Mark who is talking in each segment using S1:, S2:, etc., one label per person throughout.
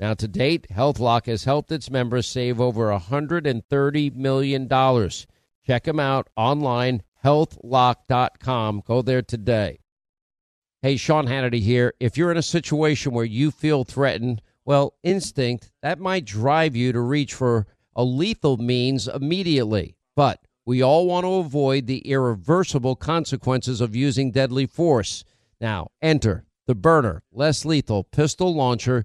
S1: Now, to date, HealthLock has helped its members save over $130 million. Check them out online, healthlock.com. Go there today. Hey, Sean Hannity here. If you're in a situation where you feel threatened, well, instinct, that might drive you to reach for a lethal means immediately. But we all want to avoid the irreversible consequences of using deadly force. Now, enter the Byrna, less lethal pistol launcher.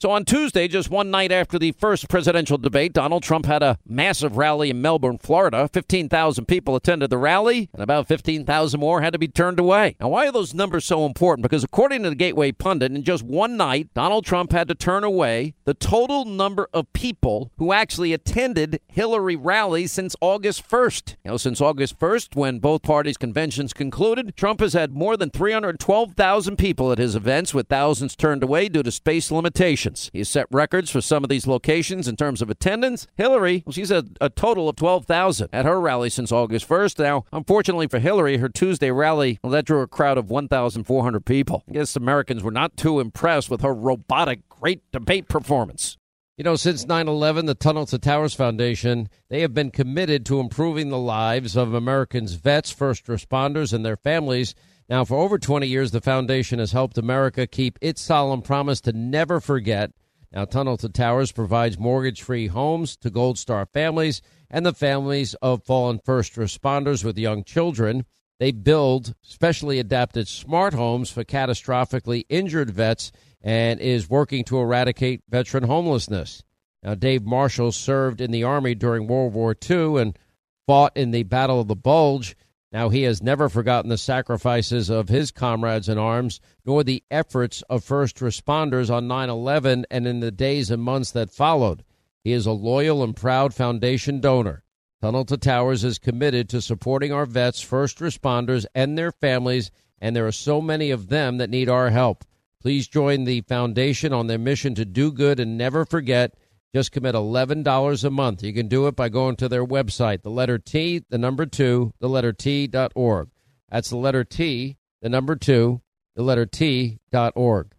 S1: So on Tuesday, just one night after the first presidential debate, Donald Trump had a massive rally in Melbourne, Florida. 15,000 people attended the rally, and about 15,000 more had to be turned away. Now, why are those numbers so important? Because according to the Gateway Pundit, in just one night, Donald Trump had to turn away the total number of people who actually attended Hillary rallies since August 1st. You know, since August 1st, when both parties' conventions concluded, Trump has had more than 312,000 people at his events, with thousands turned away due to space limitations. He's set records for some of these locations in terms of attendance. Hillary, well, she's had a total of 12,000 at her rally since August 1st. Now, unfortunately for Hillary, her Tuesday rally, well, that drew a crowd of 1,400 people. I guess Americans were not too impressed with her robotic great debate performance. You know, since 9 11, the Tunnel to Towers Foundation, they have been committed to improving the lives of Americans' vets, first responders, and their families now, for over 20 years, the foundation has helped America keep its solemn promise to never forget. Now, Tunnel to Towers provides mortgage free homes to Gold Star families and the families of fallen first responders with young children. They build specially adapted smart homes for catastrophically injured vets and is working to eradicate veteran homelessness. Now, Dave Marshall served in the Army during World War II and fought in the Battle of the Bulge. Now, he has never forgotten the sacrifices of his comrades in arms, nor the efforts of first responders on 9 11 and in the days and months that followed. He is a loyal and proud foundation donor. Tunnel to Towers is committed to supporting our vets, first responders, and their families, and there are so many of them that need our help. Please join the foundation on their mission to do good and never forget. Just commit $11 a month. You can do it by going to their website, the letter T, the number two, the letter T dot org. That's the letter T, the number two, the letter T dot org.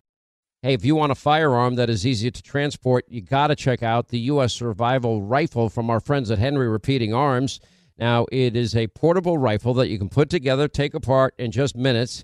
S1: Hey, if you want a firearm that is easy to transport, you got to check out the U.S. Survival Rifle from our friends at Henry Repeating Arms. Now, it is a portable rifle that you can put together, take apart in just minutes.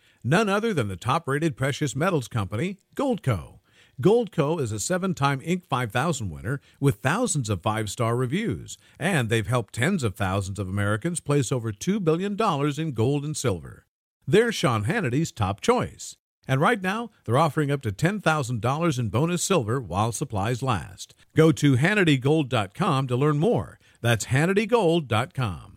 S2: None other than the top rated precious metals company, Goldco. Goldco is a seven time Inc. 5000 winner with thousands of five star reviews, and they've helped tens of thousands of Americans place over $2 billion in gold and silver. They're Sean Hannity's top choice. And right now, they're offering up to $10,000 in bonus silver while supplies last. Go to HannityGold.com to learn more. That's HannityGold.com.